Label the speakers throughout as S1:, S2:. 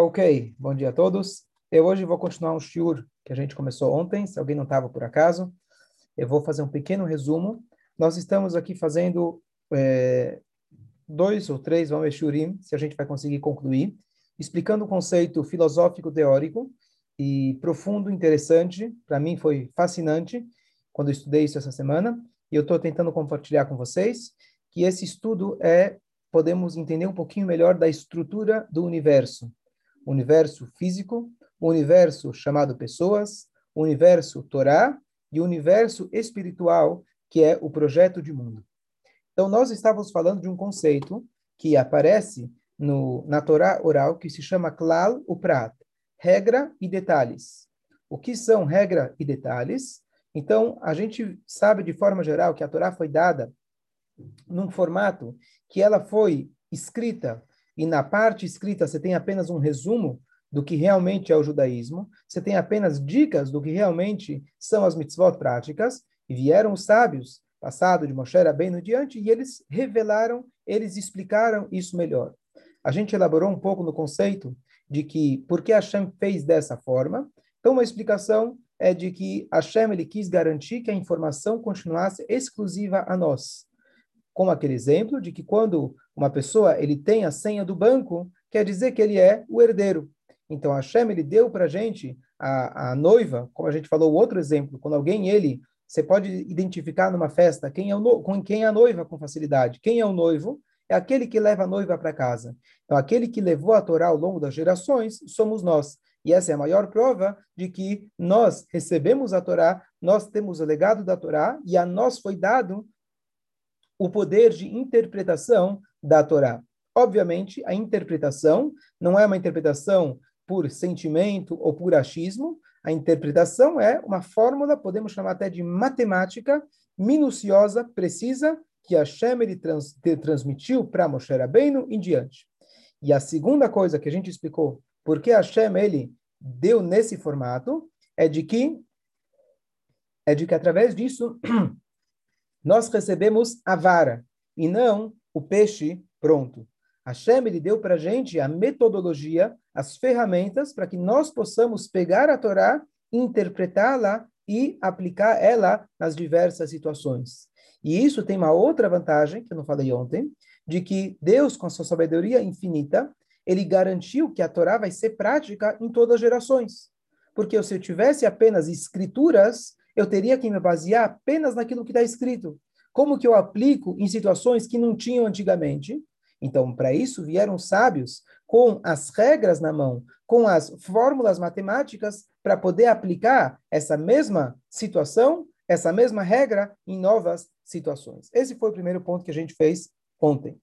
S1: Ok, bom dia a todos. Eu hoje vou continuar um shiur que a gente começou ontem, se alguém não estava por acaso. Eu vou fazer um pequeno resumo. Nós estamos aqui fazendo é, dois ou três, vamos shiurim, se a gente vai conseguir concluir, explicando o conceito filosófico teórico e profundo, interessante. Para mim foi fascinante quando eu estudei isso essa semana. E eu estou tentando compartilhar com vocês que esse estudo é, podemos entender um pouquinho melhor da estrutura do universo. O universo físico, o universo chamado pessoas, o universo Torá e o universo espiritual, que é o projeto de mundo. Então, nós estávamos falando de um conceito que aparece no, na Torá oral, que se chama Klal Uprat, regra e detalhes. O que são regra e detalhes? Então, a gente sabe de forma geral que a Torá foi dada num formato que ela foi escrita, e na parte escrita você tem apenas um resumo do que realmente é o judaísmo, você tem apenas dicas do que realmente são as mitzvot práticas, e vieram os sábios, passado de Moshe bem no diante, e eles revelaram, eles explicaram isso melhor. A gente elaborou um pouco no conceito de que por que Hashem fez dessa forma. Então, uma explicação é de que Hashem ele quis garantir que a informação continuasse exclusiva a nós. Como aquele exemplo de que quando uma pessoa ele tem a senha do banco, quer dizer que ele é o herdeiro. Então Hashem ele deu para a gente a noiva, como a gente falou, outro exemplo, quando alguém ele você pode identificar numa festa quem é o com quem é a noiva com facilidade. Quem é o noivo? É aquele que leva a noiva para casa. Então, aquele que levou a Torá ao longo das gerações somos nós. E essa é a maior prova de que nós recebemos a Torá, nós temos o legado da Torá e a nós foi dado o poder de interpretação da Torá. Obviamente, a interpretação não é uma interpretação por sentimento ou por achismo, a interpretação é uma fórmula, podemos chamar até de matemática, minuciosa, precisa, que a ele trans, transmitiu para Moshe Rabbeinu em diante. E a segunda coisa que a gente explicou, porque Hashem ele deu nesse formato, é de que é de que através disso nós recebemos a vara e não o peixe pronto. Hashem ele deu para a gente a metodologia, as ferramentas para que nós possamos pegar a Torá, interpretá-la e aplicar ela nas diversas situações. E isso tem uma outra vantagem, que eu não falei ontem, de que Deus, com a sua sabedoria infinita, ele garantiu que a Torá vai ser prática em todas as gerações. Porque se eu tivesse apenas escrituras, eu teria que me basear apenas naquilo que está escrito. Como que eu aplico em situações que não tinham antigamente? Então, para isso vieram sábios com as regras na mão, com as fórmulas matemáticas para poder aplicar essa mesma situação, essa mesma regra em novas situações. Esse foi o primeiro ponto que a gente fez ontem.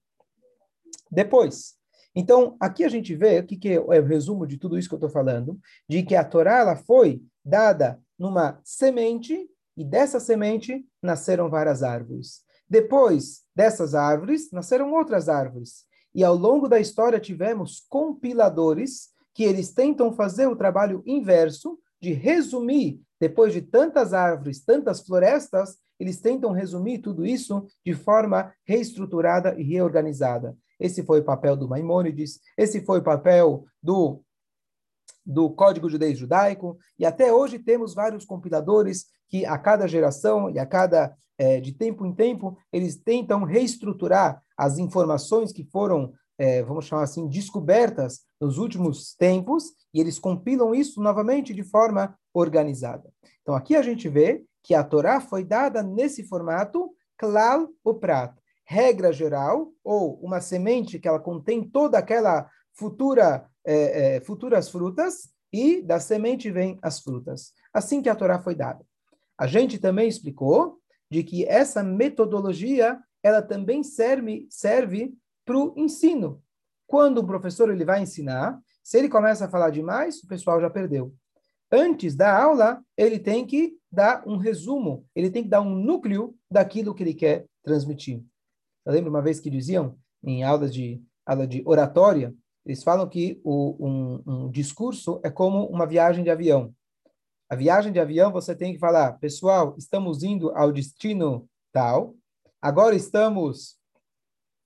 S1: Depois, então, aqui a gente vê o que, que é o resumo de tudo isso que eu estou falando, de que a Torá ela foi dada numa semente e dessa semente nasceram várias árvores. Depois dessas árvores, nasceram outras árvores. E ao longo da história tivemos compiladores que eles tentam fazer o trabalho inverso de resumir, depois de tantas árvores, tantas florestas, eles tentam resumir tudo isso de forma reestruturada e reorganizada. Esse foi o papel do Maimônides, esse foi o papel do do Código Judeu-Judaico, e até hoje temos vários compiladores que a cada geração e a cada é, de tempo em tempo eles tentam reestruturar as informações que foram, é, vamos chamar assim, descobertas nos últimos tempos e eles compilam isso novamente de forma organizada. Então aqui a gente vê que a Torá foi dada nesse formato klal o prato, regra geral ou uma semente que ela contém toda aquela futura é, é, futuras frutas e da semente vêm as frutas. Assim que a Torá foi dada. A gente também explicou de que essa metodologia ela também serve serve para o ensino. Quando o professor ele vai ensinar, se ele começa a falar demais, o pessoal já perdeu. Antes da aula, ele tem que dar um resumo, ele tem que dar um núcleo daquilo que ele quer transmitir. Eu lembro uma vez que diziam em aulas de aula de oratória, eles falam que o, um, um discurso é como uma viagem de avião. A viagem de avião você tem que falar, pessoal, estamos indo ao destino tal. Agora estamos,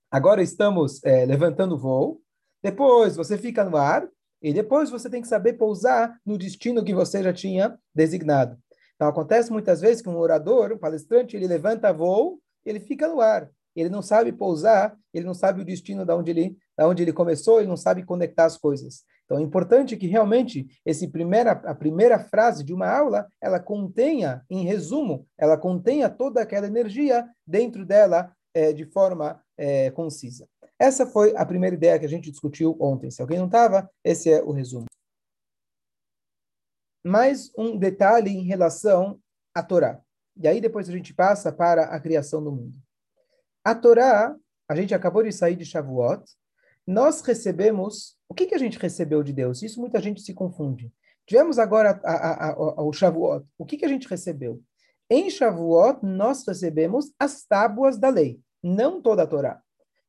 S1: agora estamos é, levantando voo. Depois você fica no ar E depois você tem que saber pousar no destino que você já tinha designado. Então, acontece muitas vezes que um orador, um palestrante, ele levanta voo, ele fica no ar. Ele não sabe pousar, ele não sabe o destino da onde ele, da onde ele começou, ele não sabe conectar as coisas. Então, é importante que realmente esse primeira, a primeira frase de uma aula, ela contenha, em resumo, ela contenha toda aquela energia dentro dela é, de forma é, concisa. Essa foi a primeira ideia que a gente discutiu ontem. Se alguém não estava, esse é o resumo. Mais um detalhe em relação à Torá. E aí depois a gente passa para a criação do mundo. A Torá, a gente acabou de sair de Shavuot, nós recebemos, o que, que a gente recebeu de Deus? Isso muita gente se confunde. Tivemos agora a, a, a, o Shavuot, o que, que a gente recebeu? Em Shavuot, nós recebemos as tábuas da lei, não toda a Torá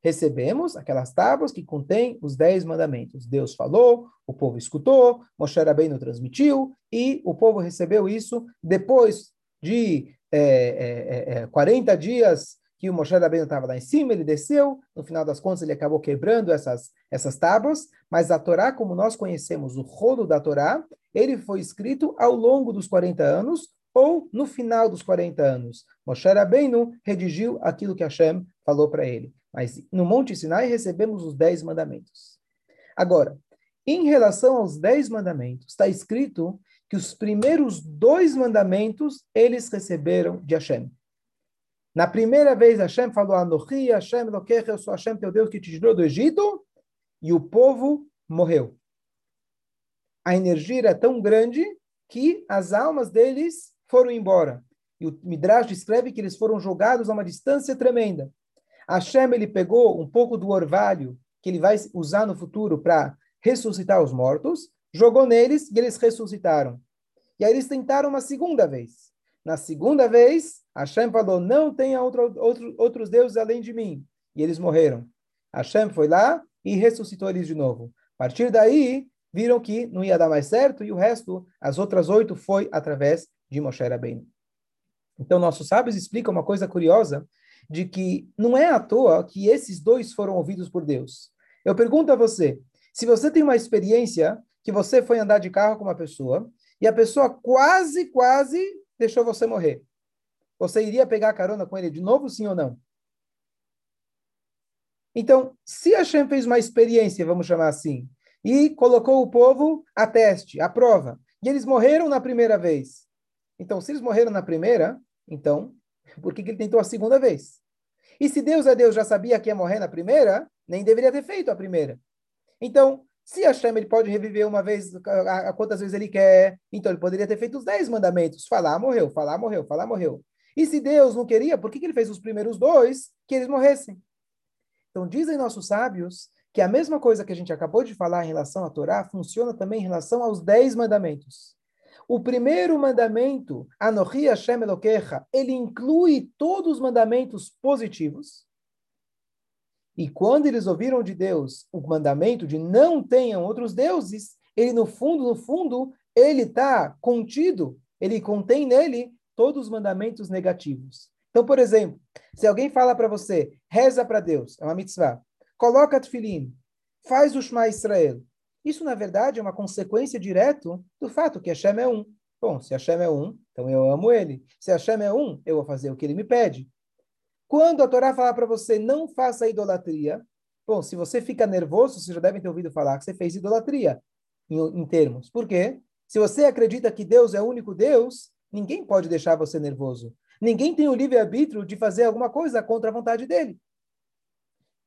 S1: recebemos aquelas tábuas que contêm os dez mandamentos. Deus falou, o povo escutou, Moshe Rabbeinu transmitiu, e o povo recebeu isso depois de é, é, é, 40 dias que o Moshe Rabbeinu estava lá em cima, ele desceu, no final das contas ele acabou quebrando essas, essas tábuas, mas a Torá, como nós conhecemos, o rolo da Torá, ele foi escrito ao longo dos 40 anos, ou no final dos 40 anos. Moshe Rabbeinu redigiu aquilo que Hashem falou para ele. Mas no Monte Sinai recebemos os dez mandamentos. Agora, em relação aos dez mandamentos, está escrito que os primeiros dois mandamentos eles receberam de Hashem. Na primeira vez, Hashem falou: Anochi, Hashem, Lokech, eu sou Hashem, teu Deus, que te tirou do Egito, e o povo morreu. A energia era tão grande que as almas deles foram embora. E o Midrash descreve que eles foram jogados a uma distância tremenda. Hashem ele pegou um pouco do orvalho que ele vai usar no futuro para ressuscitar os mortos, jogou neles e eles ressuscitaram. E aí eles tentaram uma segunda vez. Na segunda vez, Hashem falou: Não tenha outro, outro, outros deuses além de mim. E eles morreram. Hashem foi lá e ressuscitou eles de novo. A partir daí, viram que não ia dar mais certo e o resto, as outras oito, foi através de Moshe Rabbeinu. Então, nossos sábios explicam uma coisa curiosa, de que não é à toa que esses dois foram ouvidos por Deus. Eu pergunto a você, se você tem uma experiência que você foi andar de carro com uma pessoa e a pessoa quase, quase deixou você morrer, você iria pegar carona com ele de novo, sim ou não? Então, se Hashem fez uma experiência, vamos chamar assim, e colocou o povo a teste, a prova, e eles morreram na primeira vez. Então, se eles morreram na primeira, então, por que, que ele tentou a segunda vez? E se Deus é Deus, já sabia que ia morrer na primeira, nem deveria ter feito a primeira. Então, se Hashem ele pode reviver uma vez, a, a, quantas vezes ele quer, então ele poderia ter feito os dez mandamentos. Falar, morreu, falar, morreu, falar, morreu. E se Deus não queria, por que, que ele fez os primeiros dois que eles morressem? Então, dizem nossos sábios que a mesma coisa que a gente acabou de falar em relação à Torá funciona também em relação aos dez mandamentos. O primeiro mandamento, Anohi Hashem Elokecha, ele inclui todos os mandamentos positivos. E quando eles ouviram de Deus o mandamento de não tenham outros deuses, ele no fundo, no fundo, ele está contido, ele contém nele todos os mandamentos negativos. Então, por exemplo, se alguém fala para você, reza para Deus, é uma mitzvah, coloca tefilim, faz o Shema Israel, isso, na verdade, é uma consequência direta do fato que Hashem é um. Bom, se Hashem é um, então eu amo ele. Se Hashem é um, eu vou fazer o que ele me pede. Quando a Torá falar para você não faça idolatria, bom, se você fica nervoso, você já deve ter ouvido falar que você fez idolatria, em, em termos. Por quê? Se você acredita que Deus é o único Deus, ninguém pode deixar você nervoso. Ninguém tem o livre-arbítrio de fazer alguma coisa contra a vontade dele.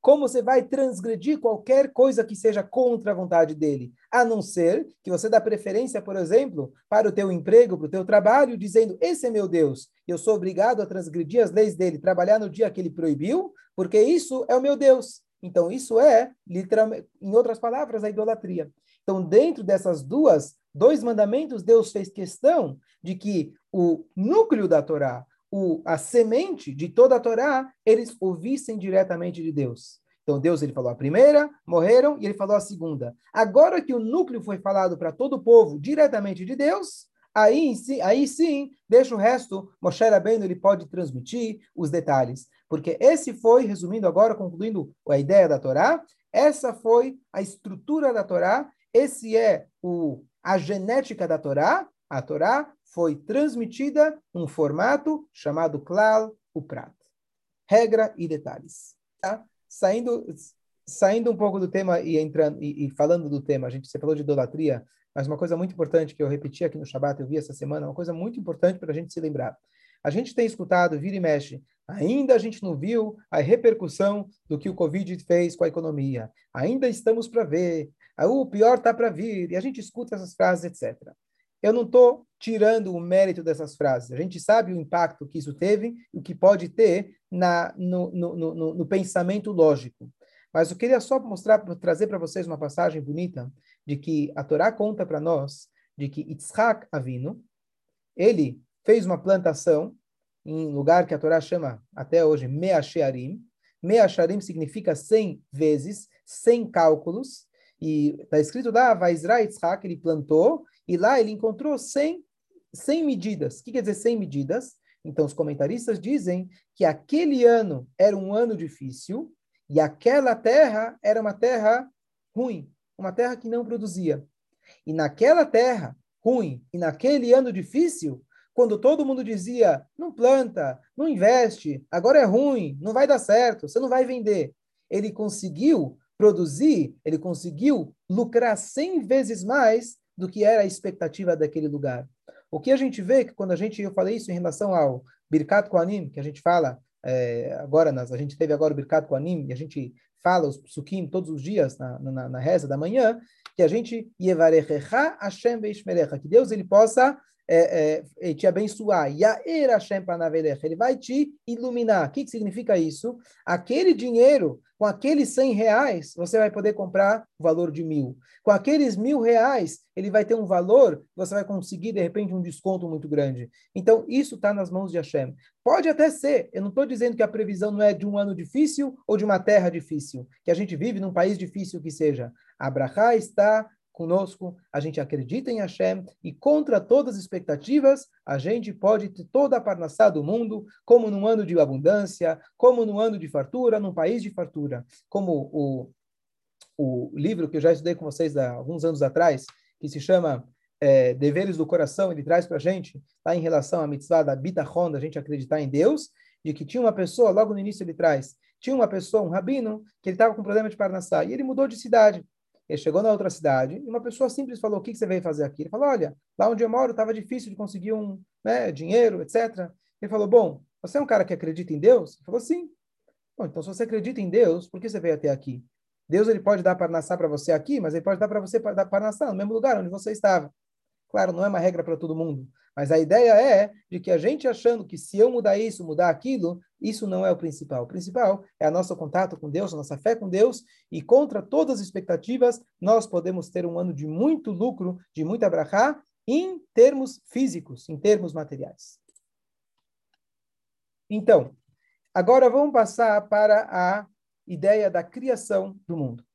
S1: Como você vai transgredir qualquer coisa que seja contra a vontade dele? A não ser que você dá preferência, por exemplo, para o teu emprego, para o teu trabalho, dizendo, esse é meu Deus, eu sou obrigado a transgredir as leis dele, trabalhar no dia que ele proibiu, porque isso é o meu Deus. Então, isso é, literalmente, em outras palavras, a idolatria. Então, dentro dessas duas, dois mandamentos, Deus fez questão de que o núcleo da Torá, o, a semente de toda a Torá, eles ouvissem diretamente de Deus. Então Deus ele falou a primeira, morreram, e ele falou a segunda. Agora que o núcleo foi falado para todo o povo diretamente de Deus, aí, aí sim, deixa o resto, Moshe Rabbeinu ele pode transmitir os detalhes. Porque esse foi, resumindo agora, concluindo a ideia da Torá, essa foi a estrutura da Torá, esse é o, a genética da Torá. A Torá foi transmitida num formato chamado Klal Uprat. Regra e detalhes. Tá? Saindo, saindo um pouco do tema e entrando e, e, falando do tema, a gente você falou de idolatria, mas uma coisa muito importante que eu repeti aqui no Shabat, eu vi essa semana, uma coisa muito importante para a gente se lembrar. A gente tem escutado, vira e mexe, ainda a gente não viu a repercussão do que o Covid fez com a economia. Ainda estamos para ver, o pior está para vir, e a gente escuta essas frases, etc. Eu não estou tirando o mérito dessas frases. A gente sabe o impacto que isso teve e o que pode ter na, no, no, no, no pensamento lógico. Mas eu queria só mostrar, trazer para vocês uma passagem bonita de que a Torá conta para nós de que Yitzhak Avino, ele fez uma plantação em lugar que a Torá chama até hoje Measharim. Measharim significa 100 vezes, 100 cálculos. E está escrito lá, Vaisra Yitzhak, ele plantou, e lá ele encontrou 100, 100 medidas. O que quer dizer 100 medidas? Então, os comentaristas dizem que aquele ano era um ano difícil, e aquela terra era uma terra ruim, uma terra que não produzia. E naquela terra ruim e naquele ano difícil, quando todo mundo dizia, não planta, não investe, agora é ruim, não vai dar certo, você não vai vender. Ele conseguiu produzir, ele conseguiu lucrar 100 vezes mais do que era a expectativa daquele lugar. O que a gente vê é que quando a gente, eu falei isso em relação ao Birkat Koanim, que a gente fala é, agora, nas, a gente teve agora o Birkat Koanim, e a gente fala os psukim todos os dias na, na, na reza da manhã, que a gente, que Deus ele possa é, é, te abençoar. Yair Hashem Panavelecha, ele vai te iluminar. O que, que significa isso? Aquele dinheiro, com aqueles 100 reais, você vai poder comprar o valor de mil. Com aqueles mil reais, ele vai ter um valor, você vai conseguir, de repente, um desconto muito grande. Então, isso está nas mãos de Hashem. Pode até ser, eu não estou dizendo que a previsão não é de um ano difícil ou de uma terra difícil, que a gente vive num país difícil que seja. Abraha está conosco, a gente acredita em Hashem e contra todas as expectativas, a gente pode ter toda a parnassá do mundo, como num ano de abundância, como num ano de fartura, num país de fartura. Como o, o livro que eu já estudei com vocês há alguns anos atrás, que se chama é, Deveres do Coração, ele traz para a gente, lá em relação à mitzvah da bitachon, da gente acreditar em Deus, de que tinha uma pessoa, logo no início ele traz, tinha uma pessoa, um rabino, que ele estava com problema de parnassá, e ele mudou de cidade. Ele chegou na outra cidade e uma pessoa simples falou: O que, que você veio fazer aqui? Ele falou: Olha, lá onde eu moro estava difícil de conseguir um né, dinheiro, etc. Ele falou: Bom, você é um cara que acredita em Deus? Ele falou: Sim. Bom, então se você acredita em Deus, por que você veio até aqui? Deus ele pode dar parnassá para você aqui, mas ele pode dar para você dar parnassá no mesmo lugar onde você estava. Claro, não é uma regra para todo mundo, mas a ideia é de que a gente achando que se eu mudar isso, mudar aquilo, isso não é o principal. O principal é a nosso contato com Deus, a nossa fé com Deus, e contra todas as expectativas, nós podemos ter um ano de muito lucro, de muita brachá, em termos físicos, em termos materiais. Então, agora vamos passar para a ideia da criação do mundo.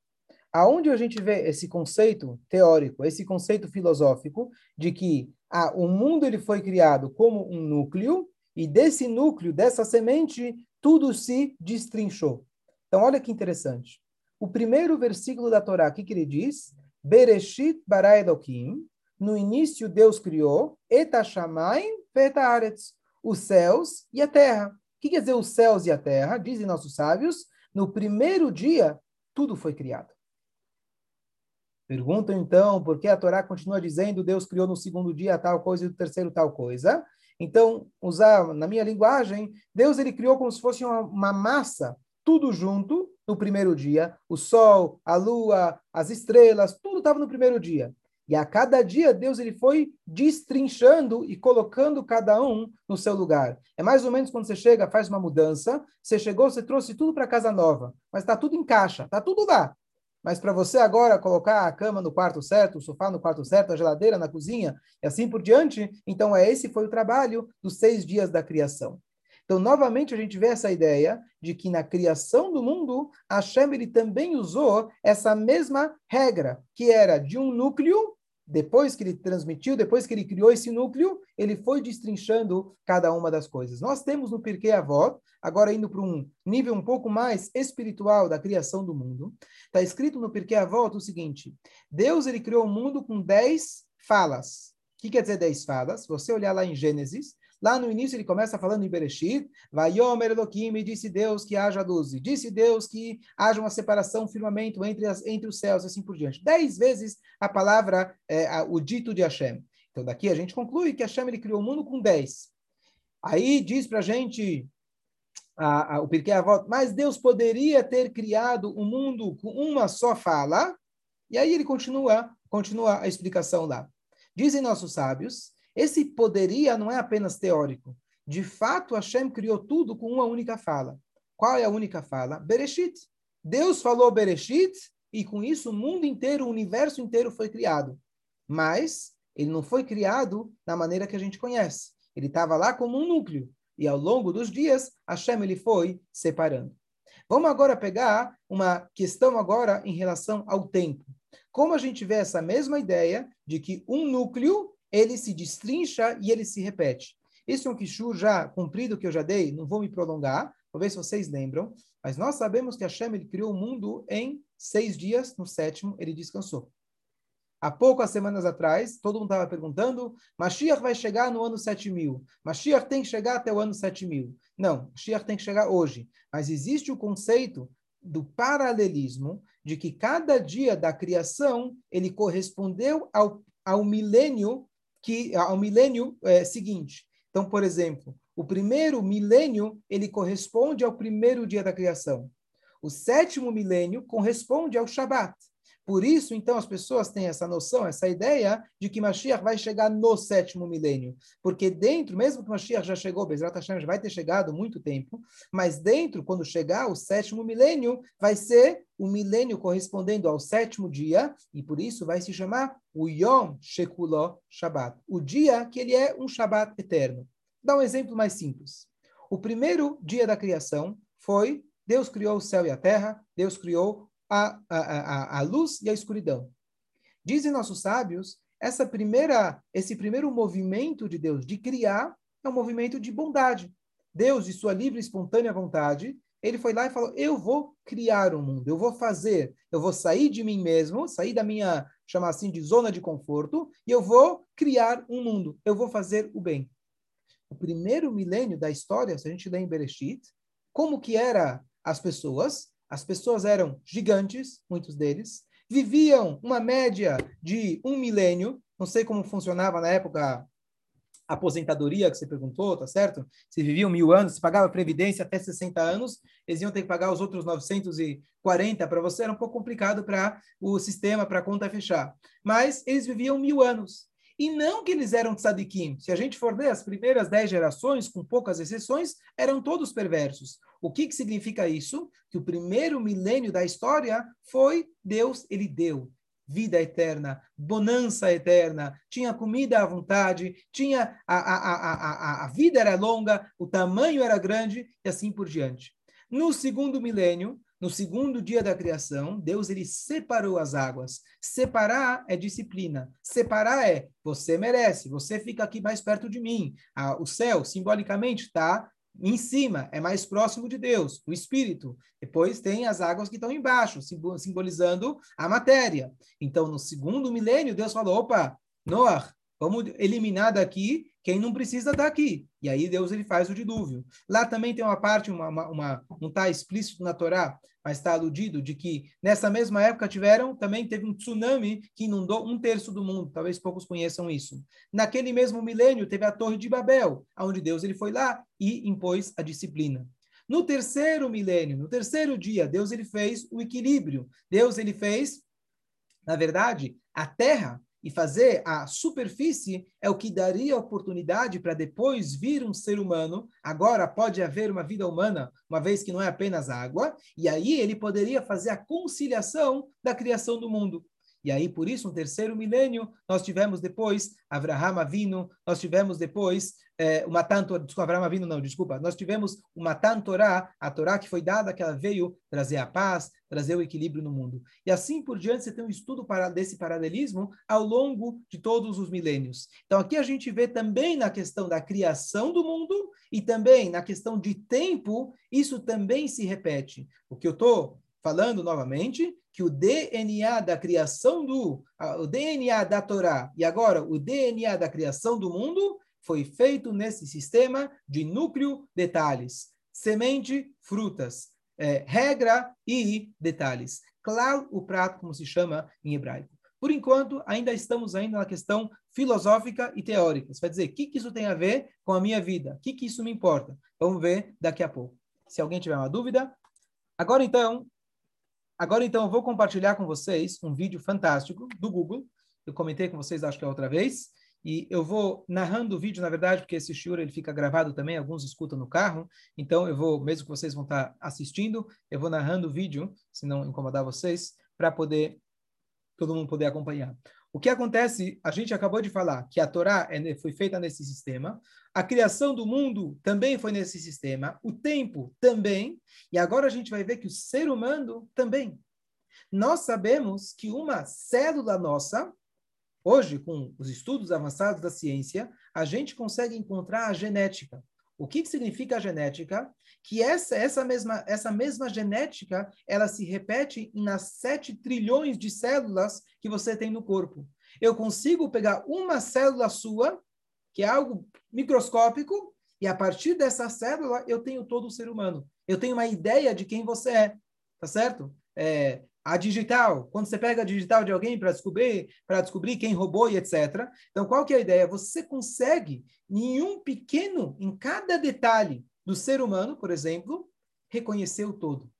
S1: Aonde a gente vê esse conceito teórico, esse conceito filosófico de que ah, o mundo ele foi criado como um núcleo e desse núcleo, dessa semente, tudo se destrinchou. Então, olha que interessante. O primeiro versículo da Torá, o que, que ele diz? Bereshit bara Elohim. No início, Deus criou etashamayim vetaaretz. Os céus e a terra. O que quer dizer os céus e a terra? Dizem nossos sábios. No primeiro dia, tudo foi criado. Perguntam então por que a Torá continua dizendo Deus criou no segundo dia tal coisa e no terceiro tal coisa. Então, usar na minha linguagem, Deus ele criou como se fosse uma, uma massa, tudo junto no primeiro dia. O sol, a lua, as estrelas, tudo estava no primeiro dia. E a cada dia Deus ele foi destrinchando e colocando cada um no seu lugar. É mais ou menos quando você chega, faz uma mudança, você chegou, você trouxe tudo para casa nova, mas está tudo em caixa, está tudo lá. Mas para você agora colocar a cama no quarto certo, o sofá no quarto certo, a geladeira na cozinha e assim por diante, então é esse foi o trabalho dos seis dias da criação. Então, novamente, a gente vê essa ideia de que na criação do mundo, Hashem ele também usou essa mesma regra, que era de um núcleo, depois que ele transmitiu, depois que ele criou esse núcleo, ele foi destrinchando cada uma das coisas. Nós temos no Pirkei Avot, agora indo para um nível um pouco mais espiritual da criação do mundo, está escrito no Pirkei Avot o seguinte: Deus ele criou o mundo com dez falas. O que quer dizer dez falas? Se você olhar lá em Gênesis, Lá no início ele começa falando em Bereshit, Vayomer Elohim, e disse Deus que haja luz, e disse Deus que haja uma separação, um firmamento entre, as, entre os céus, assim por diante. Dez vezes a palavra, é, a, o dito de Hashem. Então daqui a gente conclui que Hashem ele criou o mundo com dez. Aí diz para a gente a, a, o Pirkei Avot, mas Deus poderia ter criado o mundo com uma só fala? E aí ele continua, continua a explicação lá. Dizem nossos sábios esse poderia não é apenas teórico. De fato, Hashem criou tudo com uma única fala. Qual é a única fala? Bereshit. Deus falou Bereshit e com isso o mundo inteiro, o universo inteiro foi criado. Mas ele não foi criado da maneira que a gente conhece. Ele estava lá como um núcleo. E ao longo dos dias, Hashem ele foi separando. Vamos agora pegar uma questão agora em relação ao tempo. Como a gente vê essa mesma ideia de que um núcleo ele se destrincha e ele se repete. Esse é um Kishur já cumprido que eu já dei, não vou me prolongar, se vocês lembram, mas nós sabemos que Hashem ele criou o mundo em seis dias, no sétimo ele descansou. Há poucas semanas atrás, todo mundo estava perguntando, Mashiach vai chegar no ano 7000. Mashiach tem que chegar até o ano 7000. Não, Mashiach tem que chegar hoje. Mas existe o conceito do paralelismo, de que cada dia da criação, ele correspondeu ao, ao milênio que ao milênio é, seguinte. Então, por exemplo, o primeiro milênio ele corresponde ao primeiro dia da criação. O sétimo milênio corresponde ao Shabat. Por isso, então, as pessoas têm essa noção, essa ideia de que Mashiach vai chegar no sétimo milênio. Porque dentro, mesmo que Mashiach já chegou, Bezrat Hashem já vai ter chegado muito tempo, mas dentro, quando chegar o sétimo milênio, vai ser o milênio correspondendo ao sétimo dia, e por isso vai se chamar o Yom Shekuló Shabbat, o dia que ele é um Shabbat eterno. Dá um exemplo mais simples. O primeiro dia da criação foi Deus criou o céu e a terra, Deus criou a, a, a, luz e a escuridão. Dizem nossos sábios, essa primeira, esse primeiro movimento de Deus de criar é um movimento de bondade. Deus, de sua livre e espontânea vontade, ele foi lá e falou: Eu vou criar um mundo, eu vou fazer, eu vou sair de mim mesmo, sair da minha, chamar assim, de zona de conforto, e eu vou criar um mundo, eu vou fazer o bem. O primeiro milênio da história, se a gente lê em Bereshit, como que era as pessoas? As pessoas eram gigantes, muitos deles, viviam uma média de um milênio. Não sei como funcionava na época a aposentadoria que você perguntou, tá certo? Se viviam mil anos, se pagava previdência até 60 anos, eles iam ter que pagar os outros 940 para você, era um pouco complicado para o sistema, para a conta fechar. Mas eles viviam mil anos. E não que eles eram tzadikim. Se a gente for ver, as primeiras dez gerações, com poucas exceções, eram todos perversos. O que, que significa isso? Que o primeiro milênio da história foi Deus, ele deu vida eterna, bonança eterna, tinha comida à vontade, tinha a, a, a, a, a vida era longa, o tamanho era grande e assim por diante. No segundo milênio, no segundo dia da criação, Deus ele separou as águas. Separar é disciplina. Separar é você merece, você fica aqui mais perto de mim. Ah, o céu, simbolicamente, está em cima, é mais próximo de Deus, o Espírito. Depois tem as águas que estão embaixo, simbolizando a matéria. Então, no segundo milênio, Deus falou: opa, Noah, vamos eliminar daqui quem não precisa estar aqui. E aí Deus ele faz o dilúvio. Lá também tem uma parte, uma, uma, uma não está explícito na Torá, mas está aludido de que nessa mesma época tiveram, também teve um tsunami que inundou um terço do mundo. Talvez poucos conheçam isso. Naquele mesmo milênio teve a Torre de Babel, onde Deus ele foi lá e impôs a disciplina. No terceiro milênio, no terceiro dia, Deus ele fez o equilíbrio. Deus ele fez, na verdade, a terra e fazer a superfície é o que daria oportunidade para depois vir um ser humano. Agora pode haver uma vida humana, uma vez que não é apenas água, e aí ele poderia fazer a conciliação da criação do mundo. E aí, por isso, no terceiro milênio, nós tivemos depois Avraham Avinu, nós tivemos depois é, o Matan Torah, desculpa, Avraham Avinu não, desculpa, nós tivemos o Matan a Torá que foi dada, que ela veio trazer a paz, trazer o equilíbrio no mundo. E assim por diante, você tem um estudo desse paralelismo ao longo de todos os milênios. Então, aqui a gente vê também na questão da criação do mundo e também na questão de tempo, isso também se repete. O que eu estou falando novamente, que o DNA da criação do, o DNA da Torá e agora o DNA da criação do mundo foi feito nesse sistema de núcleo, detalhes, semente, frutas, é, regra e detalhes. Claro, o prato, como se chama em hebraico. Por enquanto, ainda estamos ainda na questão filosófica e teórica. Você vai dizer, o que, que isso tem a ver com a minha vida? O que, que isso me importa? Vamos ver daqui a pouco. Se alguém tiver uma dúvida. Agora, então, Agora, então, eu vou compartilhar com vocês um vídeo fantástico do Google. Eu comentei com vocês, acho que é outra vez. E eu vou narrando o vídeo, na verdade, porque esse shiur ele fica gravado também, alguns escutam no carro. Então, eu vou, mesmo que vocês vão estar assistindo, eu vou narrando o vídeo, se não incomodar vocês, para poder todo mundo poder acompanhar. O que acontece, a gente acabou de falar que a Torá é foi feita nesse sistema, a criação do mundo também foi nesse sistema, o tempo também, e agora a gente vai ver que o ser humano também. Nós sabemos que uma célula nossa, hoje, com os estudos avançados da ciência, a gente consegue encontrar a genética. O que, que significa a genética? Que essa, essa, mesma, essa mesma genética, ela se repete nas 7 trilhões de células que você tem no corpo. Eu consigo pegar uma célula sua, que é algo microscópico, e a partir dessa célula eu tenho todo o ser humano. Eu tenho uma ideia de quem você é, tá certo? É, a digital, quando você pega a digital de alguém para descobrir, para descobrir quem roubou e etc. Então, qual que é a ideia? Você consegue, em um pequeno, em cada detalhe do ser humano, por exemplo, reconhecer o todo. O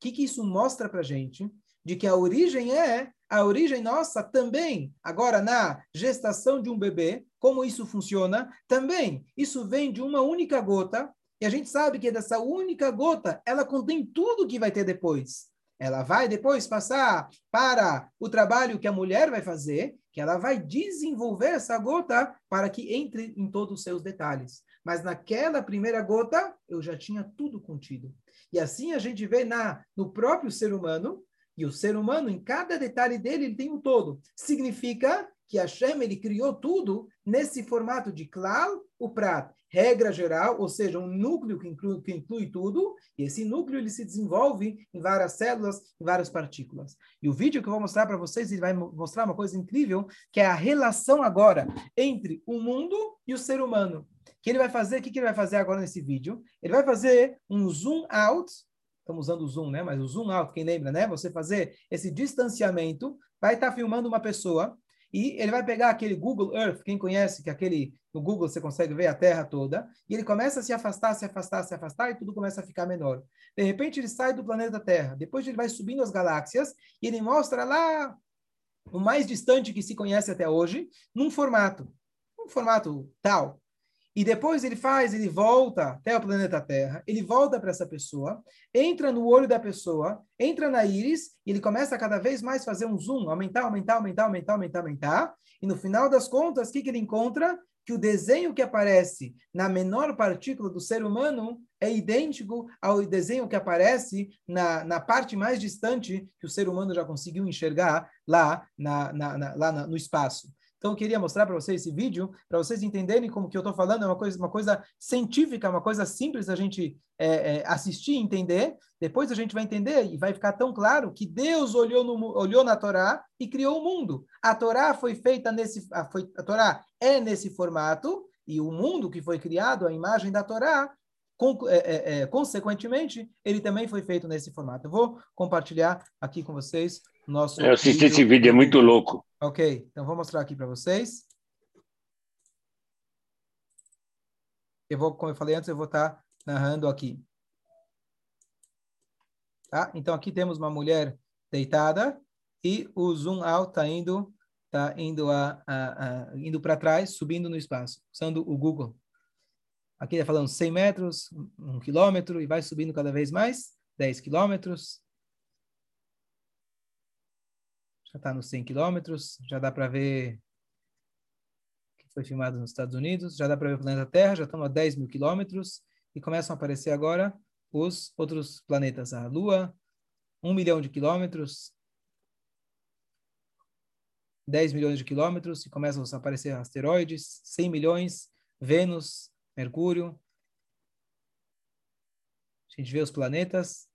S1: que, que isso mostra para gente? De que a origem é a origem nossa também, agora na gestação de um bebê, como isso funciona? Também, isso vem de uma única gota, e a gente sabe que dessa única gota, ela contém tudo que vai ter depois. Ela vai depois passar para o trabalho que a mulher vai fazer, que ela vai desenvolver essa gota para que entre em todos os seus detalhes. Mas naquela primeira gota, eu já tinha tudo contido. E assim a gente vê na no próprio ser humano, e o ser humano, em cada detalhe dele, ele tem um todo. Significa que Hashem ele criou tudo nesse formato de claro, o prato regra geral, ou seja, um núcleo que inclui, que inclui tudo, e esse núcleo ele se desenvolve em várias células, em várias partículas. E o vídeo que eu vou mostrar para vocês, ele vai mostrar uma coisa incrível, que é a relação agora entre o mundo e o ser humano. Que ele vai fazer, o que, que ele vai fazer agora nesse vídeo? Ele vai fazer um zoom out, estamos usando o zoom, né? Mas o zoom out, quem lembra, né? Você fazer esse distanciamento, vai estar tá filmando uma pessoa, e ele vai pegar aquele Google Earth, quem conhece, que aquele no Google você consegue ver a Terra toda, e ele começa a se afastar, se afastar, se afastar, e tudo começa a ficar menor. De repente ele sai do planeta Terra, depois ele vai subindo as galáxias, e ele mostra lá o mais distante que se conhece até hoje, num formato, um formato tal. E depois ele faz, ele volta até o planeta Terra, ele volta para essa pessoa, entra no olho da pessoa, entra na íris, e ele começa a cada vez mais fazer um zoom, aumentar, aumentar, aumentar, aumentar, aumentar, aumentar. E no final das contas, o que, que ele encontra? Que o desenho que aparece na menor partícula do ser humano é idêntico ao desenho que aparece na, na parte mais distante que o ser humano já conseguiu enxergar lá, na, na, na lá no espaço. Então, eu queria mostrar para vocês esse vídeo, para vocês entenderem como que eu estou falando, é uma coisa, uma coisa científica, uma coisa simples a gente é, é, assistir e entender. Depois a gente vai entender e vai ficar tão claro que Deus olhou, no, olhou na Torá e criou o mundo. A Torá foi feita nesse... A, foi, a Torá é nesse formato, e o mundo que foi criado, a imagem da Torá, é, é, é, consequentemente, ele também foi feito nesse formato. Eu vou compartilhar aqui com vocês nosso.
S2: Eu assisti vídeo. esse vídeo, é muito louco.
S1: Ok, então vou mostrar aqui para vocês. Eu vou, como eu falei antes, eu vou estar tá narrando aqui. Tá? Então aqui temos uma mulher deitada e o zoom out está indo, tá indo a, a, a indo para trás, subindo no espaço, usando o Google. Aqui está falando 100 metros, 1 quilômetro, e vai subindo cada vez mais, 10 quilômetros. Já está nos 100 quilômetros, já dá para ver que foi filmado nos Estados Unidos, já dá para ver o planeta Terra, já estamos a 10 mil quilômetros e começam a aparecer agora os outros planetas, a Lua, 1 milhão de quilômetros, 10 milhões de quilômetros e começam a aparecer asteroides, 100 milhões, Vênus, Mercúrio. A gente vê os planetas,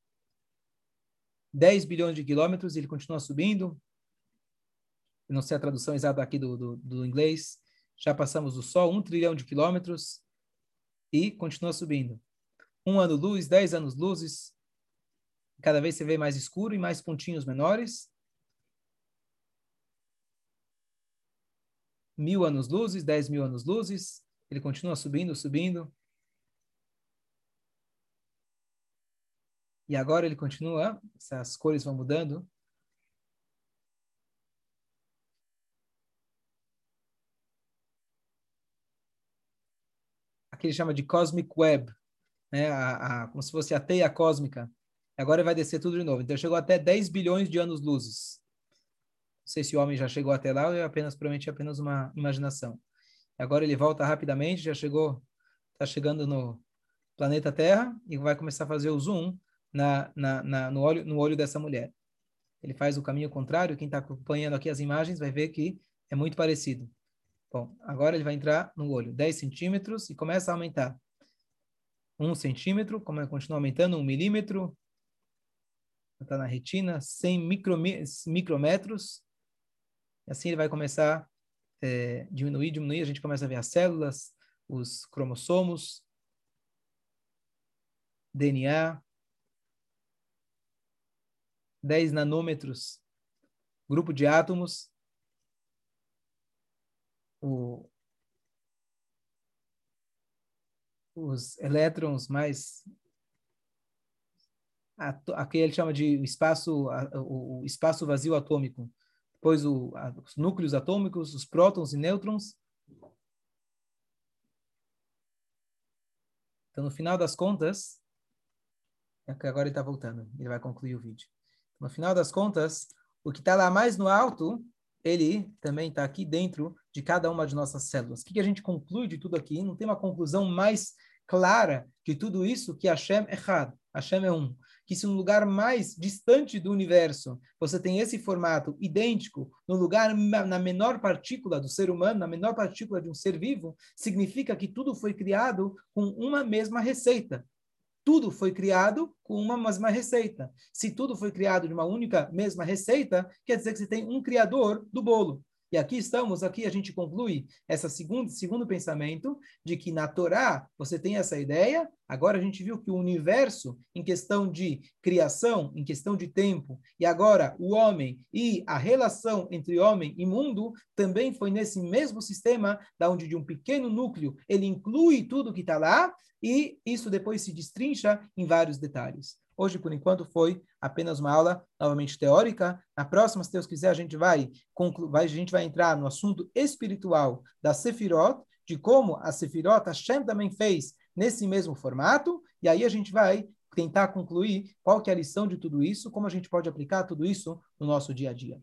S1: 10 bilhões de quilômetros, ele continua subindo. Não sei a tradução exata aqui do, do, do inglês. Já passamos do Sol, 1 trilhão de quilômetros e continua subindo. Um ano luz, 10 anos luzes. Cada vez você vê mais escuro e mais pontinhos menores. Mil anos luzes, 10 mil anos luzes. Ele continua subindo, subindo. E agora ele continua, essas cores vão mudando. Aqui ele chama de Cosmic Web, né? a, a, como se fosse a teia cósmica. Agora vai descer tudo de novo. Então chegou até 10 bilhões de anos-luzes. Não sei se o homem já chegou até lá ou é apenas, provavelmente apenas uma imaginação. Agora ele volta rapidamente, já chegou, está chegando no planeta Terra e vai começar a fazer o zoom na, na, na, no, olho, no olho dessa mulher. Ele faz o caminho contrário. Quem está acompanhando aqui as imagens vai ver que é muito parecido. Bom, agora ele vai entrar no olho, 10 centímetros e começa a aumentar. 1 centímetro, como continua aumentando, 1 milímetro, está na retina, 100 micro, micrometros, e assim ele vai começar a é, diminuir, diminuir, a gente começa a ver as células, os cromossomos, DNA, 10 nanômetros, grupo de átomos, o, os elétrons mais aqui ele chama de espaço o, espaço vazio atômico. Depois o, os núcleos atômicos os prótons e nêutrons. Então no final das contas é que agora ele está voltando ele vai concluir o vídeo. No final das contas, o que está lá mais no alto, ele também está aqui dentro de cada uma de nossas células. O que, que a gente conclui de tudo aqui? Não tem uma conclusão mais clara que tudo isso que Hashem é errado. Hashem é um. Que se no lugar mais distante do universo você tem esse formato idêntico, no lugar na menor partícula do ser humano, na menor partícula de um ser vivo, significa que tudo foi criado com uma mesma receita tudo foi criado com uma mesma receita. Se tudo foi criado de uma única mesma receita, quer dizer que você tem um criador do bolo. E aqui estamos, aqui a gente conclui essa segundo, segundo pensamento de que na Torá você tem essa ideia. Agora a gente viu que o universo, em questão de criação, em questão de tempo, e agora o homem e a relação entre homem e mundo também foi nesse mesmo sistema, da onde de um pequeno núcleo ele inclui tudo que está lá e isso depois se destrincha em vários detalhes. Hoje, por enquanto, foi apenas uma aula novamente teórica. Na próxima, se Deus quiser, a gente vai, vai, a gente vai entrar no assunto espiritual da Sefirot, de como a Sefirot Hashem também fez nesse mesmo formato, e aí a gente vai tentar concluir qual que é a lição de tudo isso, como a gente pode aplicar tudo isso no nosso dia a dia.